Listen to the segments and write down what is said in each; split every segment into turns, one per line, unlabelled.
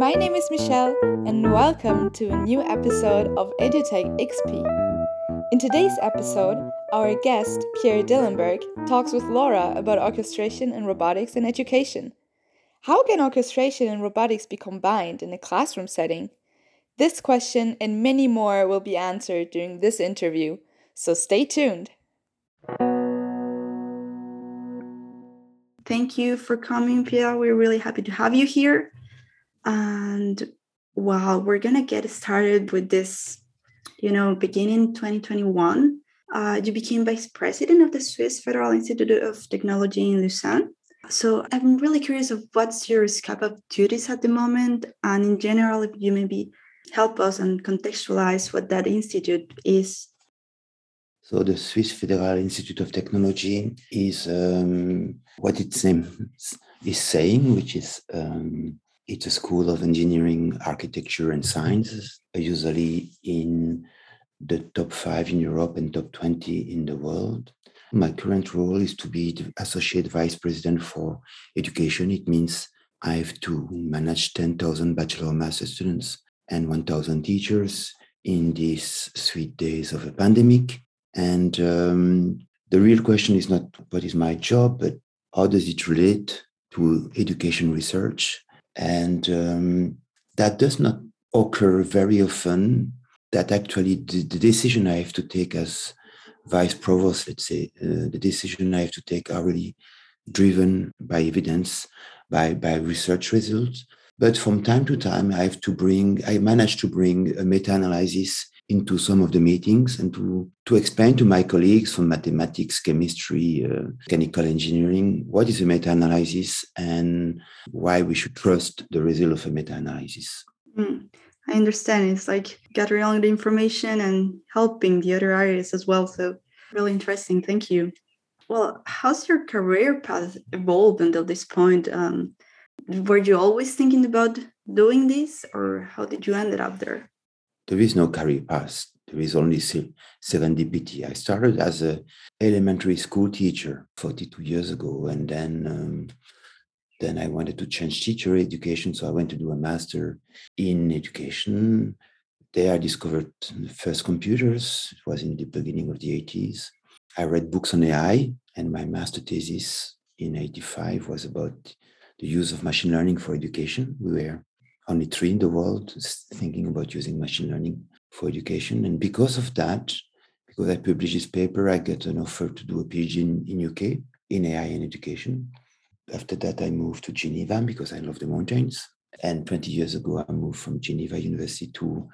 My name is Michelle, and welcome to a new episode of EduTech XP. In today's episode, our guest, Pierre Dillenbourg, talks with Laura about orchestration and robotics in education. How can orchestration and robotics be combined in a classroom setting? This question and many more will be answered during this interview, so stay tuned. Thank you for coming, Pierre. We're really happy to have you here. And well, we're going to get started with this, you know, beginning 2021. Uh, you became vice president of the Swiss Federal Institute of Technology in Lausanne. So I'm really curious of what's your scope of duties at the moment, and in general, if you maybe help us and contextualize what that institute is.
So the Swiss Federal Institute of Technology is um, what its name is saying, which is um, it's a school of engineering, architecture, and sciences, usually in the top five in Europe and top 20 in the world. My current role is to be the associate vice president for education. It means I have to manage 10,000 bachelor master students and 1,000 teachers in these sweet days of a pandemic. And um, the real question is not what is my job, but how does it relate to education research and um, that does not occur very often. That actually, the, the, decision I have to take as vice provost, let's say, uh, the decision I have to take are really driven by evidence, by, by research results. But from time to time, I have to bring, I manage to bring a meta analysis into some of the meetings and to, to explain to my colleagues from mathematics, chemistry, uh, mechanical engineering, what is a meta-analysis and why we should trust the result of a meta-analysis.
Mm, I understand. It's like gathering all the information and helping the other areas as well. So really interesting. Thank you. Well, how's your career path evolved until this point? Um, were you always thinking about doing this or how did you end up there?
There is no career path. There is only serendipity. I started as a elementary school teacher 42 years ago, and then um, then I wanted to change teacher education, so I went to do a master in education. There I discovered the first computers. It was in the beginning of the 80s. I read books on AI, and my master thesis in 85 was about the use of machine learning for education. We were only three in the world thinking about using machine learning for education. And because of that, because I published this paper, I get an offer to do a PhD in, in UK in AI and education. After that, I moved to Geneva because I love the mountains. And 20 years ago, I moved from Geneva University to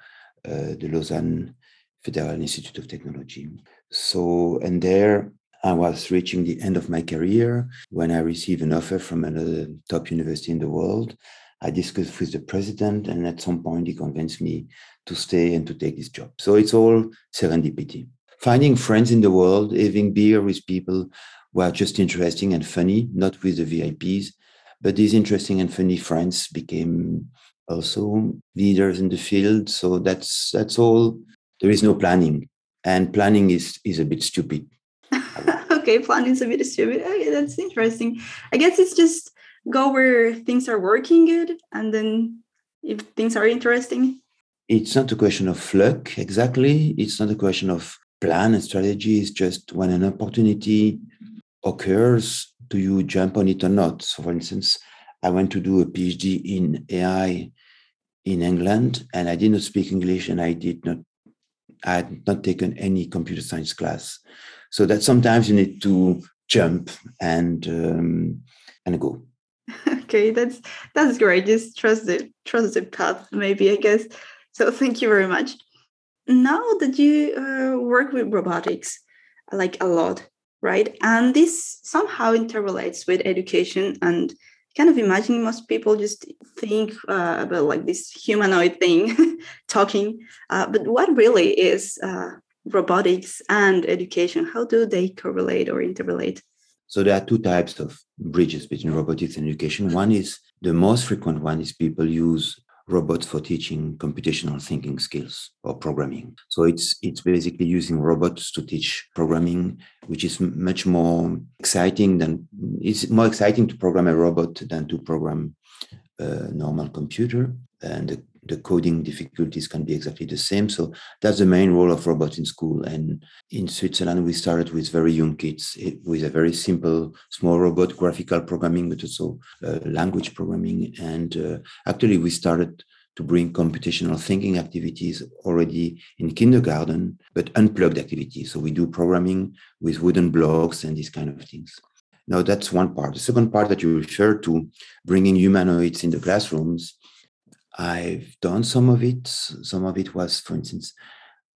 uh, the Lausanne Federal Institute of Technology. So, and there I was reaching the end of my career when I received an offer from another top university in the world I discussed with the president, and at some point he convinced me to stay and to take this job. So it's all serendipity. Finding friends in the world, having beer with people who are just interesting and funny, not with the VIPs, but these interesting and funny friends became also leaders in the field. So that's that's all. There is no planning, and planning is is a bit stupid.
okay, planning is a bit stupid. Okay, that's interesting. I guess it's just go where things are working good and then if things are interesting.
It's not a question of luck exactly. It's not a question of plan and strategy. It's just when an opportunity occurs do you jump on it or not? So for instance i went to do a phd in ai in england and i did not speak english and i did not i had not taken any computer science class. So that sometimes you need to jump and um, and go
okay that's that's great. Just trust the trust the path maybe i guess. So thank you very much. Now that you uh, work with robotics like a lot right? And this somehow interrelates with education and kind of imagine most people just think uh, about like this humanoid thing talking. Uh, but what really is uh, robotics and education? How do they correlate or interrelate
so there are two types of bridges between robotics and education. One is the most frequent one is people use robots for teaching computational thinking skills or programming. So it's it's basically using robots to teach programming, which is much more exciting than it's more exciting to program a robot than to program a normal computer, and the, the coding difficulties can be exactly the same. So that's the main role of robots in school. And in Switzerland, we started with very young kids with a very simple small robot, graphical programming, but also uh, language programming. And uh, actually, we started to bring computational thinking activities already in kindergarten, but unplugged activities. So we do programming with wooden blocks and these kind of things. Now that's one part. The second part that you refer to, bringing humanoids in the classrooms, I've done some of it. Some of it was, for instance,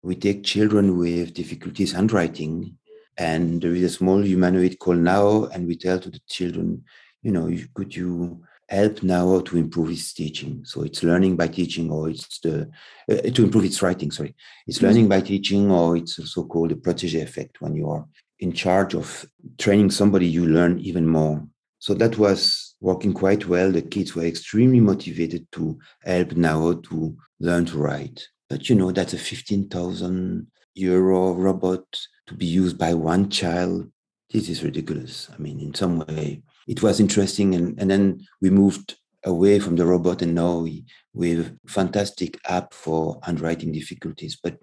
we take children with difficulties handwriting, and there is a small humanoid called Nao, and we tell to the children, you know, could you help Nao to improve his teaching. So it's learning by teaching, or it's the uh, to improve its writing. Sorry, it's mm-hmm. learning by teaching, or it's also called the protege effect. When you are in charge of training somebody, you learn even more. So that was working quite well. The kids were extremely motivated to help Nao to learn to write. But you know, that's a fifteen thousand euro robot to be used by one child. This is ridiculous. I mean, in some way, it was interesting. And, and then we moved away from the robot and now we, we have fantastic app for handwriting difficulties. But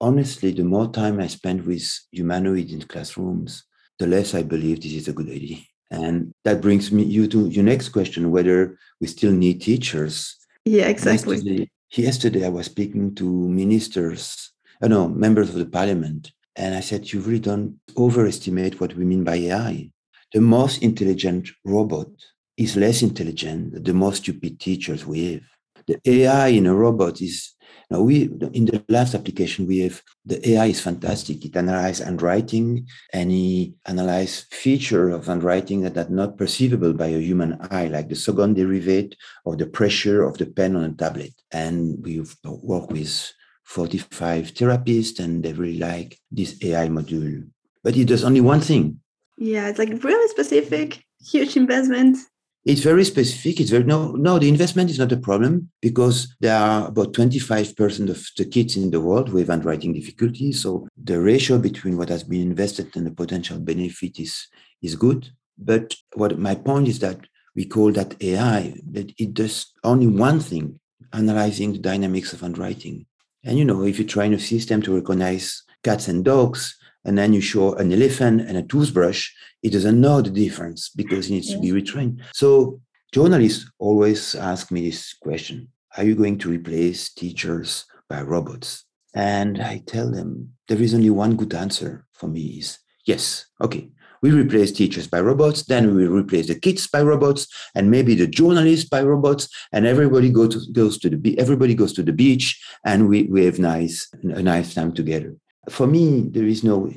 honestly, the more time I spend with humanoids in classrooms, the less I believe this is a good idea. And that brings me you to your next question, whether we still need teachers.
Yeah, exactly.
Yesterday, yesterday I was speaking to ministers, uh, no, members of the parliament, and I said, you really don't overestimate what we mean by AI the most intelligent robot is less intelligent than the most stupid teachers we have. The AI in a robot is now we in the last application we have the AI is fantastic. It analyzes handwriting any analyze feature of handwriting that are not perceivable by a human eye, like the second derivative of the pressure of the pen on a tablet. And we've worked with 45 therapists and they really like this AI module. But it does only one thing.
Yeah, it's like really specific, huge investment.
It's very specific. It's very no, no. The investment is not a problem because there are about twenty-five percent of the kids in the world with handwriting difficulties. So the ratio between what has been invested and the potential benefit is is good. But what my point is that we call that AI, that it does only one thing, analyzing the dynamics of handwriting. And you know, if you train a system to recognize cats and dogs, and then you show an elephant and a toothbrush, it doesn't know the difference because it needs to be retrained. So journalists always ask me this question Are you going to replace teachers by robots? And I tell them there is only one good answer for me is yes, okay. We replace teachers by robots, then we will replace the kids by robots, and maybe the journalists by robots, and everybody go to, goes to the everybody goes to the beach, and we, we have nice a nice time together for me, there is no,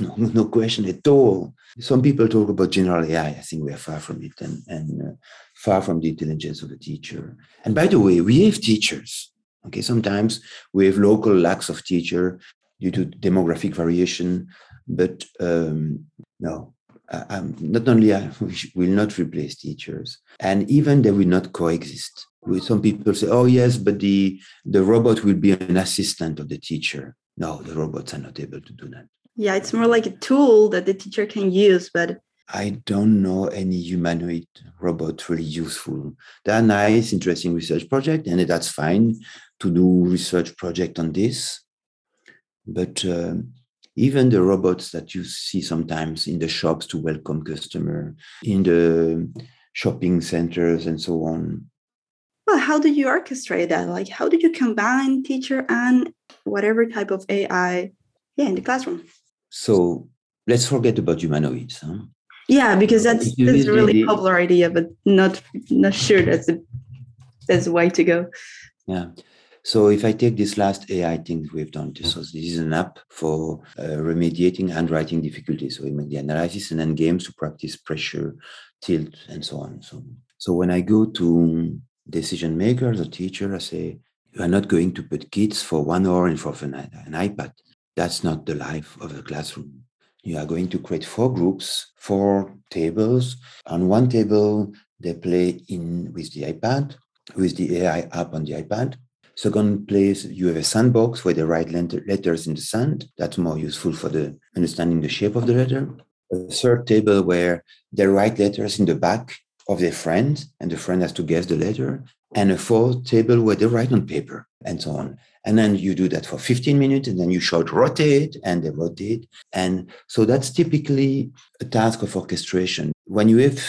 no, no question at all. Some people talk about general AI. I think we are far from it and, and uh, far from the intelligence of a teacher. And by the way, we have teachers. Okay, sometimes we have local lacks of teacher due to demographic variation, but um, no, um, not only I will not replace teachers, and even they will not coexist. Some people say, "Oh yes, but the the robot will be an assistant of the teacher." No, the robots are not able to do that.
Yeah, it's more like a tool that the teacher can use, but
I don't know any humanoid robot really useful. They are nice, interesting research project, and that's fine to do research project on this. But um, even the robots that you see sometimes in the shops to welcome customer, in the shopping centers and so on,
well how do you orchestrate that like how do you combine teacher and whatever type of ai yeah in the classroom
so let's forget about humanoids huh?
yeah because that's that's a really popular idea but not not sure that's the that's the way to go
yeah so if I take this last AI thing we've done, this, was, this is an app for uh, remediating handwriting difficulties. So we make the analysis and then games to practice pressure, tilt, and so on. So, so when I go to decision makers or teacher, I say, you are not going to put kids for one hour in front of an, an iPad. That's not the life of a classroom. You are going to create four groups, four tables. On one table, they play in with the iPad, with the AI app on the iPad. Second place, you have a sandbox where they write letters in the sand. That's more useful for the understanding the shape of the letter. A third table where they write letters in the back of their friend, and the friend has to guess the letter, and a fourth table where they write on paper, and so on. And then you do that for 15 minutes, and then you shout rotate, and they rotate. And so that's typically a task of orchestration. When you have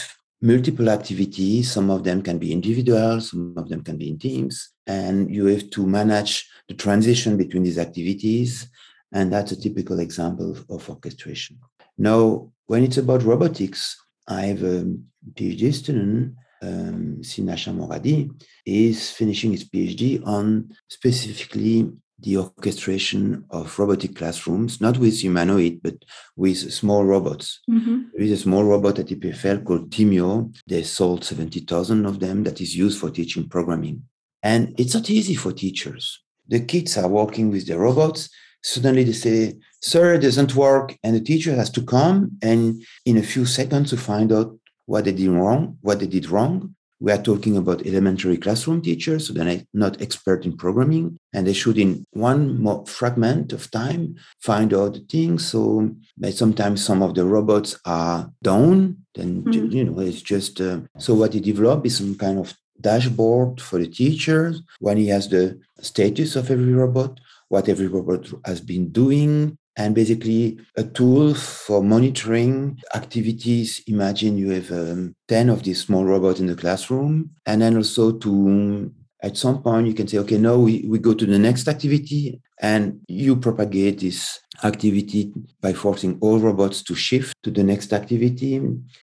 multiple activities, some of them can be individual, some of them can be in teams, and you have to manage the transition between these activities. And that's a typical example of orchestration. Now, when it's about robotics, I have a PhD student, um, Sina Shahmoradi, is finishing his PhD on specifically the orchestration of robotic classrooms, not with humanoid, but with small robots. Mm-hmm. There is a small robot at EPFL called Thymio. They sold 70,000 of them that is used for teaching programming. And it's not easy for teachers. The kids are working with the robots. Suddenly they say, Sir, it doesn't work. And the teacher has to come and in a few seconds to find out what they did wrong, what they did wrong. We are talking about elementary classroom teachers, so they're not expert in programming, and they should, in one more fragment of time, find out the things. So sometimes some of the robots are down, then mm-hmm. you know it's just. Uh, so what they develop is some kind of dashboard for the teachers when he has the status of every robot, what every robot has been doing, and basically a tool for monitoring activities. Imagine you have um, 10 of these small robots in the classroom, and then also to at some point you can say, okay, now we, we go to the next activity, and you propagate this activity by forcing all robots to shift to the next activity.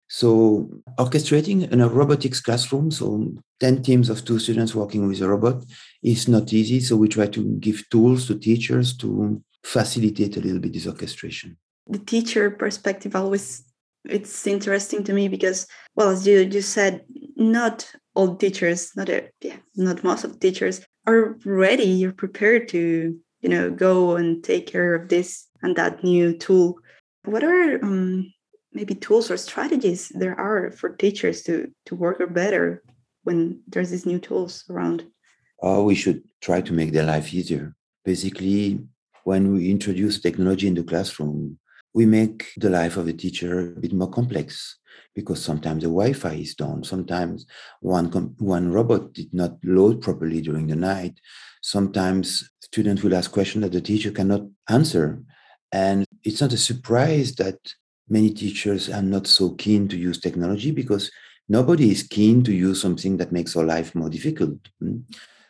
So orchestrating in a robotics classroom, so 10 teams of two students working with a robot is not easy. So we try to give tools to teachers to facilitate a little bit this orchestration.
The teacher perspective always it's interesting to me because well as you just said not all teachers not a, yeah not most of teachers are ready you're prepared to you know go and take care of this and that new tool. What are um, maybe tools or strategies there are for teachers to to work better when there's these new tools around?
Oh we should try to make their life easier. Basically when we introduce technology in the classroom, we make the life of a teacher a bit more complex because sometimes the Wi-Fi is down, sometimes one one robot did not load properly during the night. Sometimes students will ask questions that the teacher cannot answer, and it's not a surprise that many teachers are not so keen to use technology because nobody is keen to use something that makes our life more difficult. Hmm?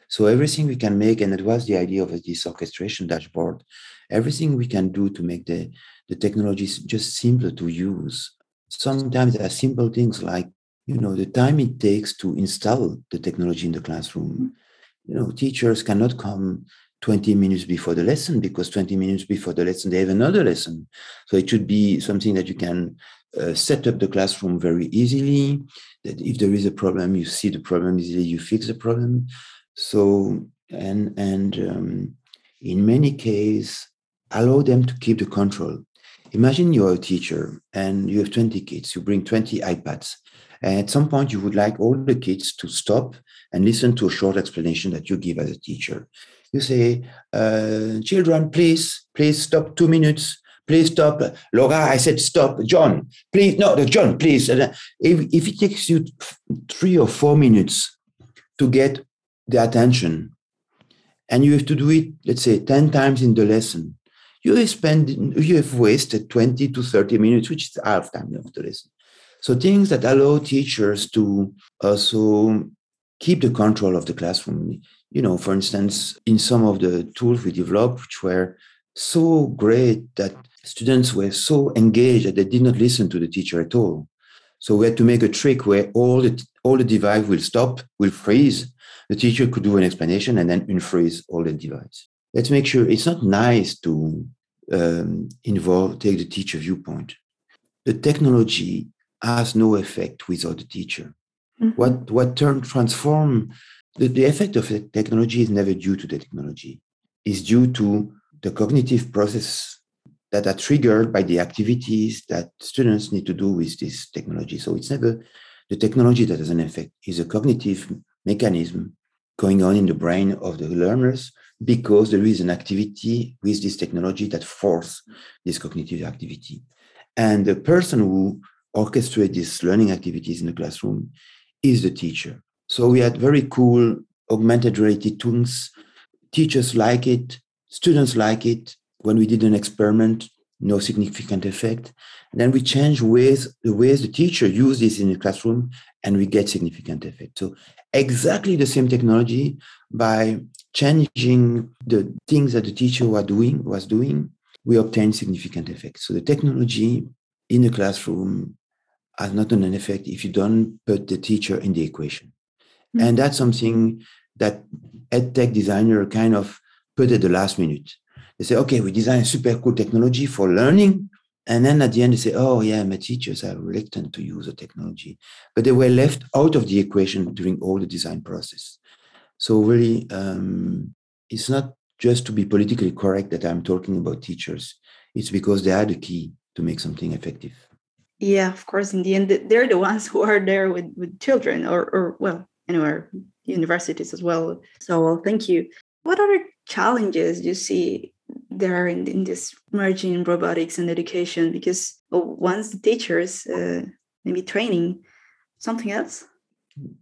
So everything we can make, and it was the idea of this orchestration dashboard, everything we can do to make the, the technology just simpler to use. Sometimes there are simple things like, you know, the time it takes to install the technology in the classroom. You know, teachers cannot come 20 minutes before the lesson because 20 minutes before the lesson they have another lesson. So it should be something that you can uh, set up the classroom very easily. That if there is a problem, you see the problem easily, you fix the problem. So and and um, in many cases, allow them to keep the control. Imagine you're a teacher and you have 20 kids. You bring 20 iPads. And at some point, you would like all the kids to stop and listen to a short explanation that you give as a teacher. You say, uh, children, please, please stop two minutes. Please stop. Laura, I said stop. John, please. No, John, please. If, if it takes you three or four minutes to get the attention and you have to do it let's say 10 times in the lesson you have spent you have wasted 20 to 30 minutes which is half time of the lesson. So things that allow teachers to also keep the control of the classroom. You know for instance in some of the tools we developed which were so great that students were so engaged that they did not listen to the teacher at all. So we had to make a trick where all the all the device will stop will freeze. The teacher could do an explanation and then unfreeze all the device. Let's make sure it's not nice to um, involve, take the teacher viewpoint. The technology has no effect without the teacher. Mm-hmm. What what turn transform the, the effect of the technology is never due to the technology. Is due to the cognitive process that are triggered by the activities that students need to do with this technology. So it's never the technology that has an effect, is a cognitive mechanism going on in the brain of the learners because there is an activity with this technology that force this cognitive activity. And the person who orchestrates these learning activities in the classroom is the teacher. So we had very cool augmented reality tools. Teachers like it, students like it. When we did an experiment, no significant effect. And then we change ways the ways the teacher uses this in the classroom, and we get significant effect. So exactly the same technology by changing the things that the teacher was doing was doing, we obtain significant effects. So the technology in the classroom has not an effect if you don't put the teacher in the equation. Mm-hmm. And that's something that EdTech designer kind of put at the last minute. They say, okay, we design a super cool technology for learning. And then at the end, they say, oh, yeah, my teachers are reluctant to use the technology. But they were left out of the equation during all the design process. So, really, um, it's not just to be politically correct that I'm talking about teachers, it's because they are the key to make something effective.
Yeah, of course. In the end, they're the ones who are there with, with children or, or, well, anywhere, universities as well. So, well, thank you. What other challenges do you see there in, in this merging robotics and education because once the teachers uh, maybe training something else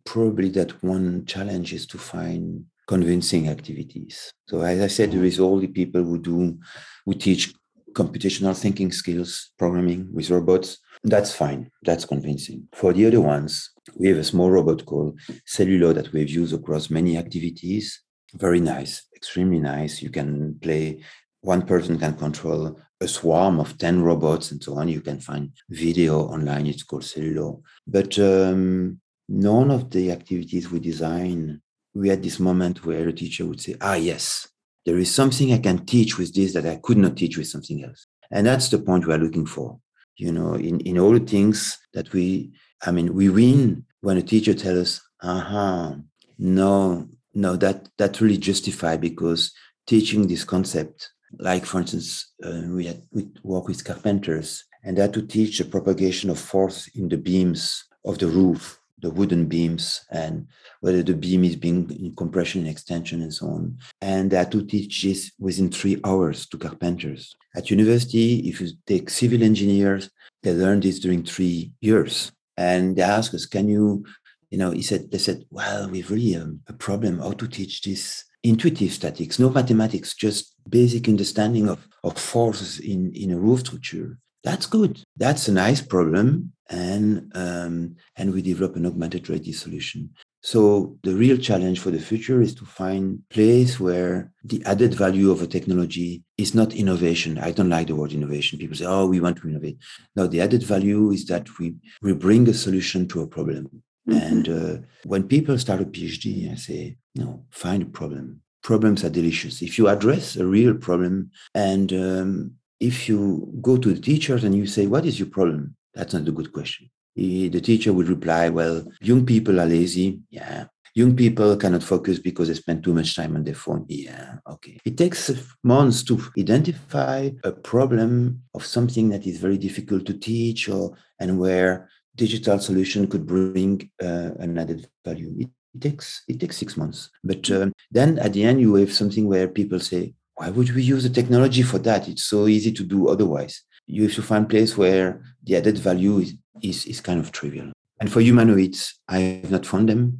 probably that one challenge is to find convincing activities. So as i said there is all the people who do who teach computational thinking skills programming with robots. That's fine. That's convincing. For the other ones we have a small robot called cellulo that we've used across many activities. Very nice extremely nice. You can play one person can control a swarm of 10 robots and so on. You can find video online. It's called Cellulo. But um, none of the activities we design, we had this moment where a teacher would say, ah, yes, there is something I can teach with this that I could not teach with something else. And that's the point we're looking for. You know, in, in all the things that we, I mean, we win when a teacher tells us, aha, no, no, that, that really justified because teaching this concept like, for instance, uh, we, had, we work with carpenters and had to teach the propagation of force in the beams of the roof, the wooden beams, and whether the beam is being in compression, and extension, and so on. And they had to teach this within three hours to carpenters. At university, if you take civil engineers, they learn this during three years. And they ask us, can you, you know, he said, they said, well, we've really um, a problem how to teach this intuitive statics, no mathematics, just basic understanding of, of forces in, in a roof structure. That's good. That's a nice problem. And, um, and we develop an augmented reality solution. So the real challenge for the future is to find place where the added value of a technology is not innovation. I don't like the word innovation. People say, oh, we want to innovate. No, the added value is that we, we bring a solution to a problem. Mm-hmm. And uh, when people start a PhD, I say, no, find a problem. Problems are delicious. If you address a real problem and um, if you go to the teachers and you say, what is your problem? That's not a good question. The teacher would reply, well, young people are lazy. Yeah. Young people cannot focus because they spend too much time on their phone. Yeah, okay. It takes months to identify a problem of something that is very difficult to teach or and where digital solution could bring uh, an added value. It, it, takes it takes six months, but um, then at the end you have something where people say, "Why would we use the technology for that? It's so easy to do otherwise." You have to find place where the added value is, is, is kind of trivial. And for humanoids, I have not found them.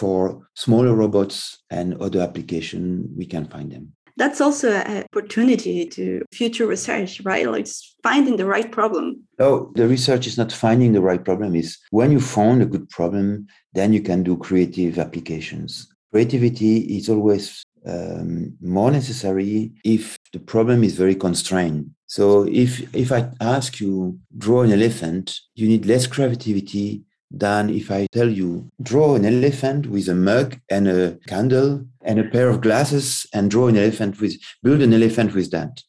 For smaller robots and other application, we can find them
that's also an opportunity to future research, right? Like finding the right problem.
Oh, the research is not finding the right problem. Is when you found a good problem, then you can do creative applications. Creativity is always um, more necessary if the problem is very constrained. So if if I ask you draw an elephant, you need less creativity than if I tell you, draw an elephant with a mug and a candle and a pair of glasses and draw an elephant with, build an elephant with that.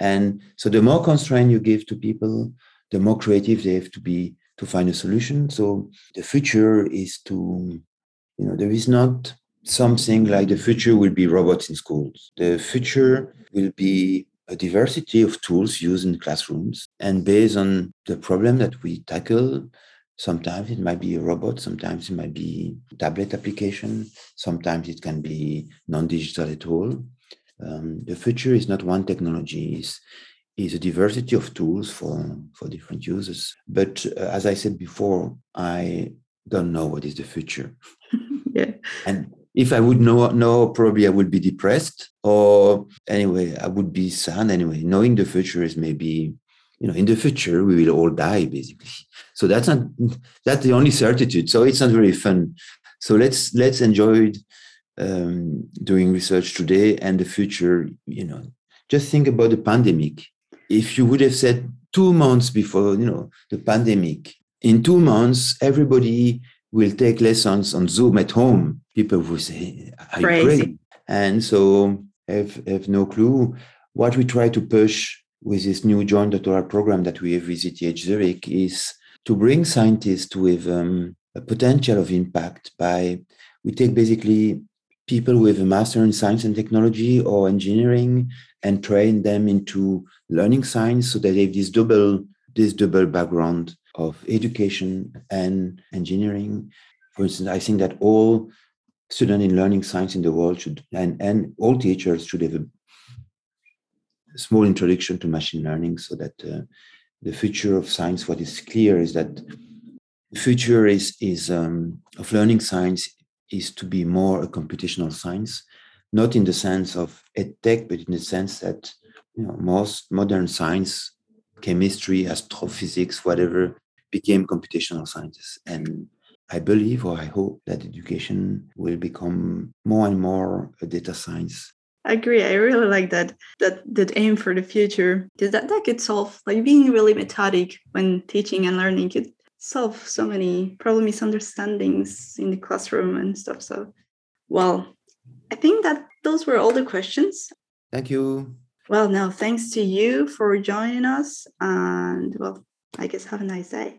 And so the more constraint you give to people, the more creative they have to be to find a solution. So the future is to, you know, there is not something like the future will be robots in schools. The future will be a diversity of tools used in classrooms and based on the problem that we tackle Sometimes it might be a robot, sometimes it might be tablet application, sometimes it can be non-digital at all. Um, the future is not one technology, it's, is a diversity of tools for, for different users. But uh, as I said before, I don't know what is the future.
yeah.
And if I would know, know, probably I would be depressed, or anyway, I would be sad. Anyway, knowing the future is maybe, you know, in the future we will all die basically. So that's not that's the only certitude. So it's not very fun. So let's let's enjoy um, doing research today and the future. You know, just think about the pandemic. If you would have said two months before, you know, the pandemic, in two months everybody will take lessons on Zoom at home, people will say, Are you crazy? And so have, have no clue. What we try to push with this new joint doctoral program that we have with ETH Zurich is to bring scientists with um, a potential of impact by we take basically people with a master in science and technology or engineering and train them into learning science so that they have this double this double background of education and engineering. For instance, I think that all students in learning science in the world should, and, and all teachers should have a small introduction to machine learning so that uh, the future of science, what is clear is that the future is, is um, of learning science is to be more a computational science, not in the sense of tech, but in the sense that you know, most modern science, chemistry, astrophysics, whatever, became computational scientists. And I believe or I hope that education will become more and more a data science.
I agree. I really like that that that aim for the future because that that could solve like being really methodic when teaching and learning could solve so many probably misunderstandings in the classroom and stuff. So, well, I think that those were all the questions.
Thank you.
Well, no, thanks to you for joining us, and well, I guess have a nice day.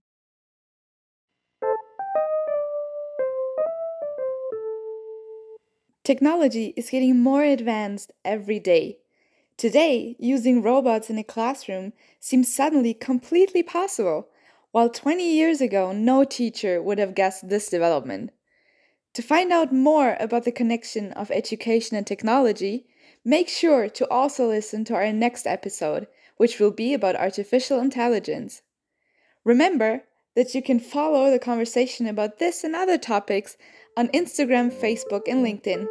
Technology is getting more advanced every day. Today, using robots in a classroom seems suddenly completely possible, while 20 years ago, no teacher would have guessed this development. To find out more about the connection of education and technology, make sure to also listen to our next episode, which will be about artificial intelligence. Remember that you can follow the conversation about this and other topics on Instagram, Facebook, and LinkedIn.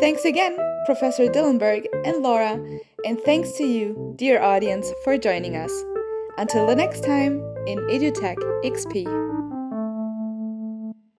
Thanks again, Professor Dillenbourg and Laura, and thanks to you, dear audience, for joining us. Until the next time in EduTech XP.